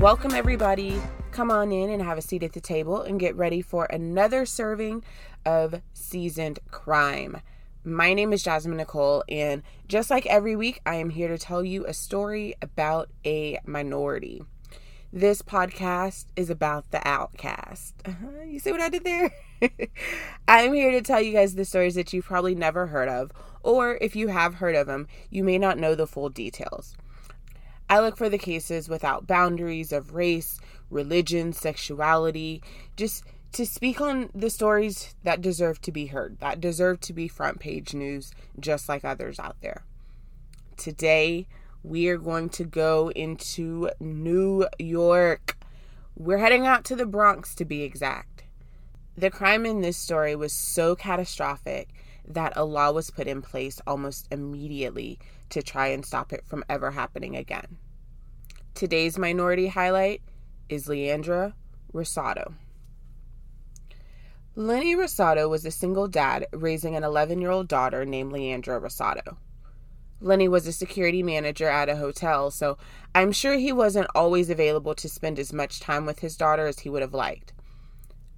Welcome, everybody. Come on in and have a seat at the table and get ready for another serving of seasoned crime. My name is Jasmine Nicole, and just like every week, I am here to tell you a story about a minority. This podcast is about the outcast. Uh-huh. You see what I did there? I'm here to tell you guys the stories that you've probably never heard of, or if you have heard of them, you may not know the full details. I look for the cases without boundaries of race, religion, sexuality, just to speak on the stories that deserve to be heard, that deserve to be front page news, just like others out there. Today, we are going to go into New York. We're heading out to the Bronx to be exact. The crime in this story was so catastrophic that a law was put in place almost immediately to try and stop it from ever happening again. Today's minority highlight is Leandra Rosado. Lenny Rosado was a single dad raising an 11 year old daughter named Leandra Rosado. Lenny was a security manager at a hotel, so I'm sure he wasn't always available to spend as much time with his daughter as he would have liked.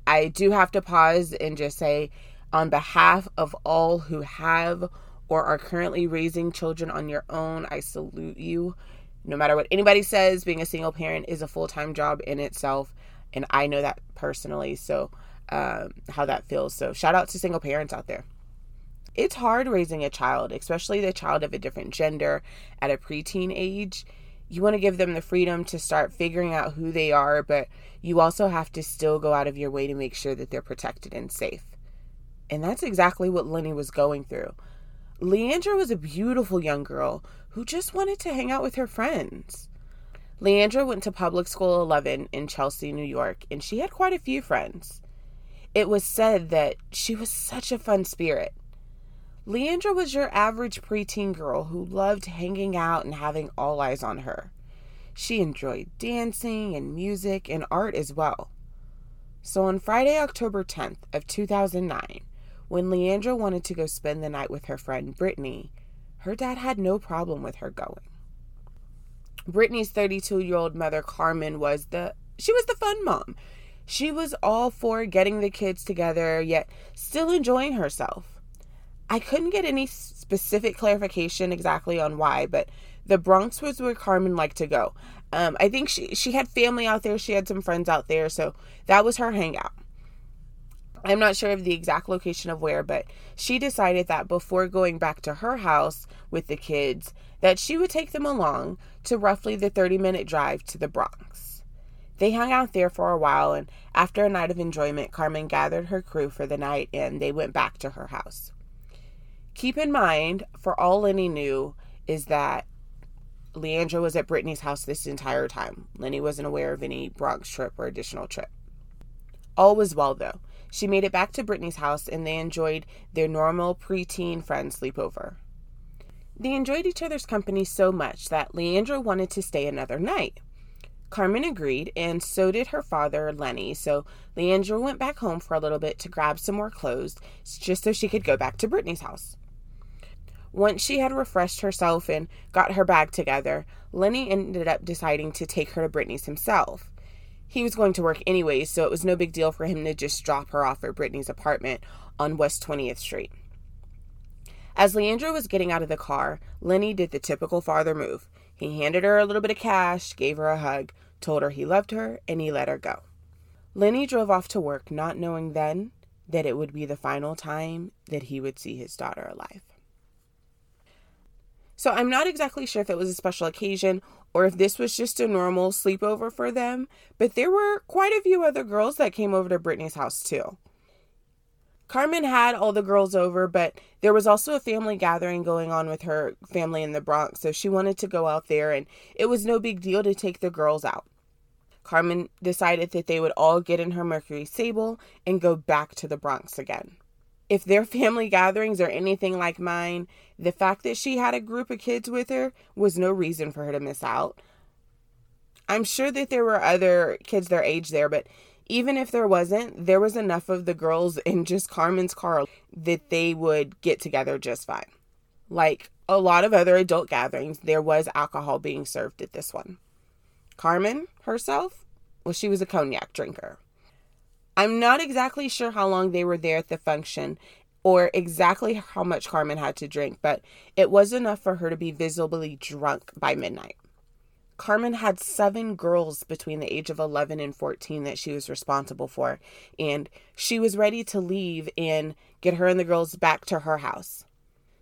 I do have to pause and just say, on behalf of all who have or are currently raising children on your own, I salute you. No matter what anybody says, being a single parent is a full time job in itself, and I know that personally. So, um, how that feels. So, shout out to single parents out there. It's hard raising a child, especially the child of a different gender at a preteen age. You want to give them the freedom to start figuring out who they are, but you also have to still go out of your way to make sure that they're protected and safe. And that's exactly what Lenny was going through. Leandra was a beautiful young girl who just wanted to hang out with her friends. Leandra went to public school 11 in Chelsea, New York, and she had quite a few friends. It was said that she was such a fun spirit. Leandra was your average preteen girl who loved hanging out and having all eyes on her. She enjoyed dancing and music and art as well. So on Friday, October 10th of 2009, when Leandra wanted to go spend the night with her friend Brittany, her dad had no problem with her going. Brittany's 32 year old mother, Carmen, was the she was the fun mom. She was all for getting the kids together, yet still enjoying herself. I couldn't get any specific clarification exactly on why, but the Bronx was where Carmen liked to go. Um, I think she she had family out there, she had some friends out there, so that was her hangout. I'm not sure of the exact location of where, but she decided that before going back to her house with the kids, that she would take them along to roughly the 30 minute drive to the Bronx. They hung out there for a while, and after a night of enjoyment, Carmen gathered her crew for the night and they went back to her house. Keep in mind, for all Lenny knew, is that Leandra was at Brittany's house this entire time. Lenny wasn't aware of any Bronx trip or additional trip. All was well, though. She made it back to Brittany's house and they enjoyed their normal preteen friend sleepover. They enjoyed each other's company so much that Leandra wanted to stay another night. Carmen agreed, and so did her father, Lenny. So Leandra went back home for a little bit to grab some more clothes just so she could go back to Brittany's house. Once she had refreshed herself and got her bag together, Lenny ended up deciding to take her to Brittany's himself. He was going to work anyways, so it was no big deal for him to just drop her off at Brittany's apartment on West 20th Street. As Leandra was getting out of the car, Lenny did the typical father move. He handed her a little bit of cash, gave her a hug, told her he loved her, and he let her go. Lenny drove off to work, not knowing then that it would be the final time that he would see his daughter alive. So I'm not exactly sure if it was a special occasion or if this was just a normal sleepover for them, but there were quite a few other girls that came over to Brittany's house too. Carmen had all the girls over, but there was also a family gathering going on with her family in the Bronx, so she wanted to go out there, and it was no big deal to take the girls out. Carmen decided that they would all get in her Mercury Sable and go back to the Bronx again. If their family gatherings are anything like mine, the fact that she had a group of kids with her was no reason for her to miss out. I'm sure that there were other kids their age there, but even if there wasn't, there was enough of the girls in just Carmen's car that they would get together just fine. Like a lot of other adult gatherings, there was alcohol being served at this one. Carmen herself, well, she was a cognac drinker. I'm not exactly sure how long they were there at the function or exactly how much Carmen had to drink, but it was enough for her to be visibly drunk by midnight. Carmen had seven girls between the age of 11 and 14 that she was responsible for, and she was ready to leave and get her and the girls back to her house.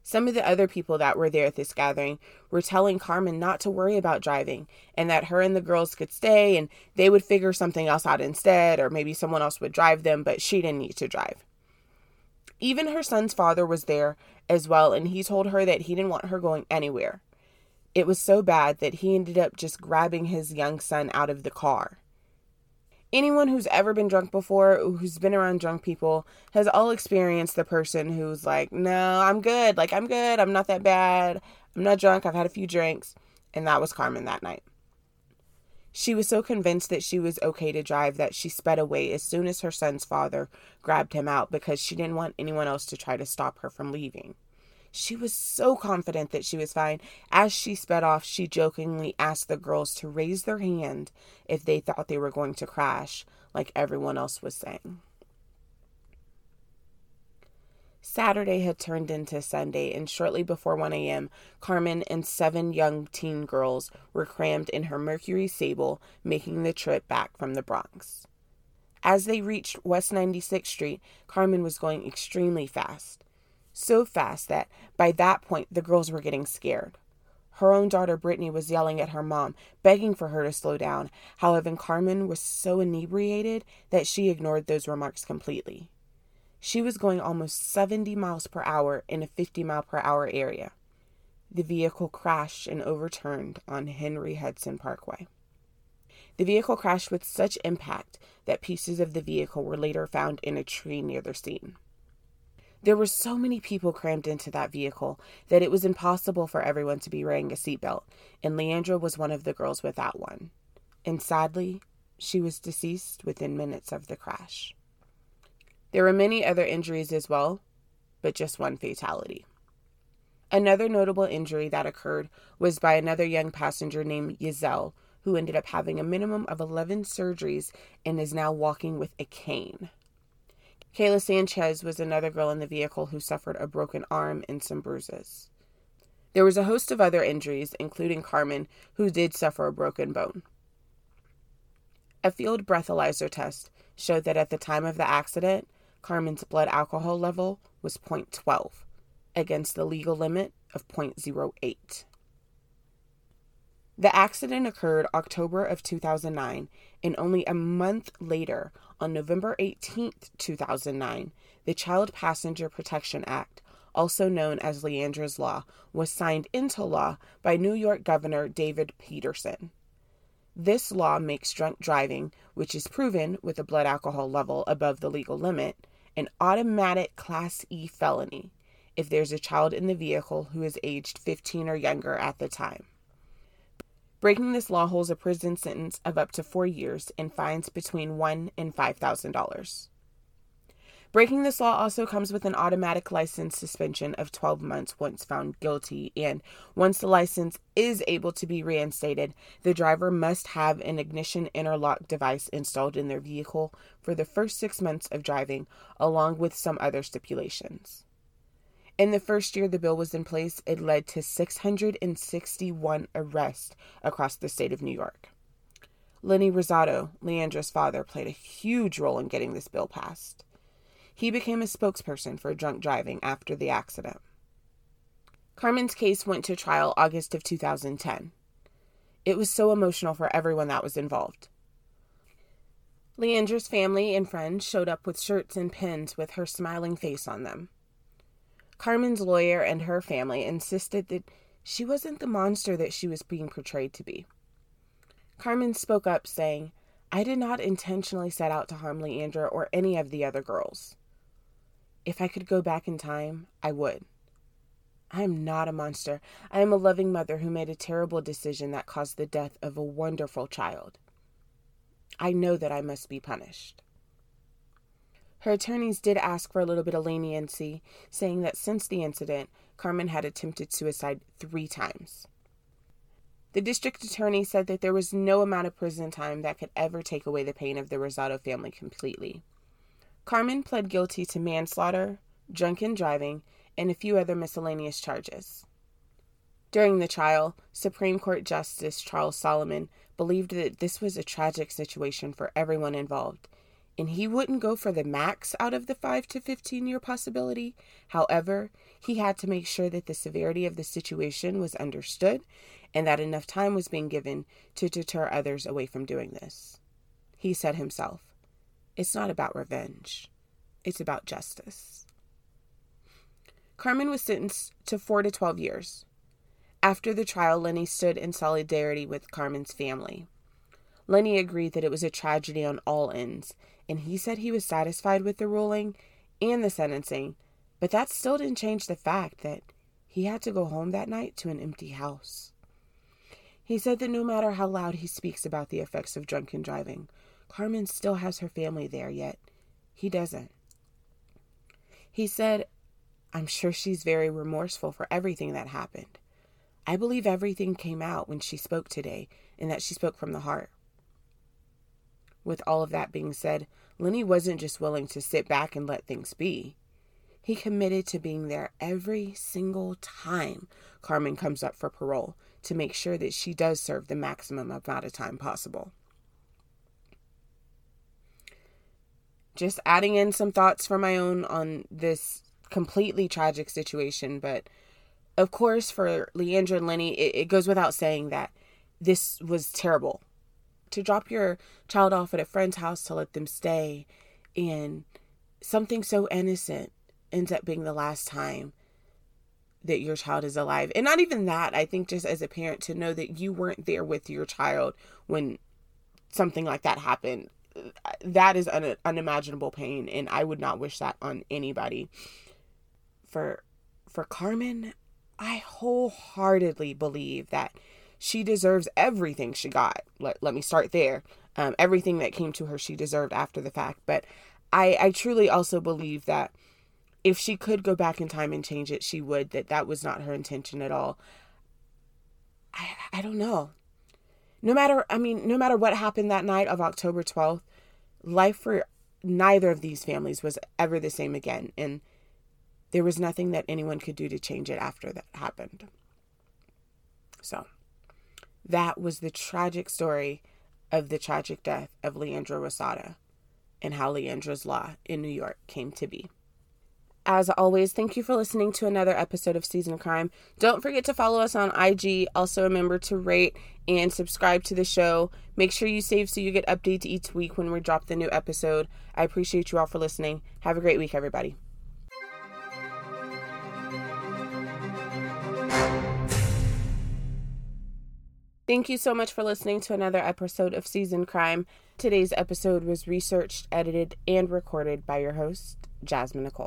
Some of the other people that were there at this gathering were telling Carmen not to worry about driving and that her and the girls could stay and they would figure something else out instead, or maybe someone else would drive them, but she didn't need to drive. Even her son's father was there as well, and he told her that he didn't want her going anywhere. It was so bad that he ended up just grabbing his young son out of the car. Anyone who's ever been drunk before, who's been around drunk people, has all experienced the person who's like, No, I'm good. Like, I'm good. I'm not that bad. I'm not drunk. I've had a few drinks. And that was Carmen that night. She was so convinced that she was okay to drive that she sped away as soon as her son's father grabbed him out because she didn't want anyone else to try to stop her from leaving. She was so confident that she was fine. As she sped off, she jokingly asked the girls to raise their hand if they thought they were going to crash, like everyone else was saying. Saturday had turned into Sunday, and shortly before 1 a.m., Carmen and seven young teen girls were crammed in her Mercury Sable, making the trip back from the Bronx. As they reached West 96th Street, Carmen was going extremely fast so fast that by that point the girls were getting scared. Her own daughter Brittany was yelling at her mom, begging for her to slow down. However, Carmen was so inebriated that she ignored those remarks completely. She was going almost 70 miles per hour in a 50 mile per hour area. The vehicle crashed and overturned on Henry Hudson Parkway. The vehicle crashed with such impact that pieces of the vehicle were later found in a tree near the scene. There were so many people crammed into that vehicle that it was impossible for everyone to be wearing a seatbelt, and Leandra was one of the girls without one. And sadly, she was deceased within minutes of the crash. There were many other injuries as well, but just one fatality. Another notable injury that occurred was by another young passenger named Yazel, who ended up having a minimum of 11 surgeries and is now walking with a cane. Kayla Sanchez was another girl in the vehicle who suffered a broken arm and some bruises. There was a host of other injuries, including Carmen, who did suffer a broken bone. A field breathalyzer test showed that at the time of the accident, Carmen's blood alcohol level was 0.12 against the legal limit of 0.08. The accident occurred October of 2009, and only a month later, on November 18, 2009, the Child Passenger Protection Act, also known as Leandra's Law, was signed into law by New York Governor David Paterson. This law makes drunk driving, which is proven with a blood alcohol level above the legal limit, an automatic Class E felony if there's a child in the vehicle who is aged 15 or younger at the time. Breaking this law holds a prison sentence of up to four years and fines between one and five thousand dollars. Breaking this law also comes with an automatic license suspension of 12 months once found guilty, and once the license is able to be reinstated, the driver must have an ignition interlock device installed in their vehicle for the first six months of driving, along with some other stipulations. In the first year the bill was in place, it led to 661 arrests across the state of New York. Lenny Rosado, Leandra's father, played a huge role in getting this bill passed. He became a spokesperson for drunk driving after the accident. Carmen's case went to trial August of 2010. It was so emotional for everyone that was involved. Leandra's family and friends showed up with shirts and pins with her smiling face on them. Carmen's lawyer and her family insisted that she wasn't the monster that she was being portrayed to be. Carmen spoke up, saying, I did not intentionally set out to harm Leandra or any of the other girls. If I could go back in time, I would. I am not a monster. I am a loving mother who made a terrible decision that caused the death of a wonderful child. I know that I must be punished. Her attorneys did ask for a little bit of leniency, saying that since the incident, Carmen had attempted suicide three times. The district attorney said that there was no amount of prison time that could ever take away the pain of the Rosado family completely. Carmen pled guilty to manslaughter, drunken driving, and a few other miscellaneous charges. During the trial, Supreme Court Justice Charles Solomon believed that this was a tragic situation for everyone involved, and he wouldn't go for the max out of the 5 to 15 year possibility. However, he had to make sure that the severity of the situation was understood and that enough time was being given to deter others away from doing this. He said himself, It's not about revenge, it's about justice. Carmen was sentenced to 4 to 12 years. After the trial, Lenny stood in solidarity with Carmen's family. Lenny agreed that it was a tragedy on all ends, and he said he was satisfied with the ruling and the sentencing, but that still didn't change the fact that he had to go home that night to an empty house. He said that no matter how loud he speaks about the effects of drunken driving, Carmen still has her family there, yet he doesn't. He said, I'm sure she's very remorseful for everything that happened. I believe everything came out when she spoke today and that she spoke from the heart. With all of that being said, Lenny wasn't just willing to sit back and let things be. He committed to being there every single time Carmen comes up for parole to make sure that she does serve the maximum amount of time possible. Just adding in some thoughts for my own on this completely tragic situation, but of course, for Leandra and Lenny, it, it goes without saying that this was terrible. To drop your child off at a friend's house to let them stay, and something so innocent ends up being the last time that your child is alive. And not even that, I think just as a parent to know that you weren't there with your child when something like that happened, that is un- unimaginable pain and I would not wish that on anybody. For for Carmen, I wholeheartedly believe that she deserves everything she got. Let, let me start there. Um, everything that came to her, she deserved after the fact. But I, I truly also believe that if she could go back in time and change it, she would, that that was not her intention at all. I, I don't know. No matter, I mean, no matter what happened that night of October 12th, life for neither of these families was ever the same again. And there was nothing that anyone could do to change it after that happened. So, that was the tragic story of the tragic death of Leandra Rosada and how Leandra's Law in New York came to be. As always, thank you for listening to another episode of Season of Crime. Don't forget to follow us on IG. Also, remember to rate and subscribe to the show. Make sure you save so you get updates each week when we drop the new episode. I appreciate you all for listening. Have a great week, everybody. Thank you so much for listening to another episode of Season Crime. Today's episode was researched, edited, and recorded by your host, Jasmine Nicole.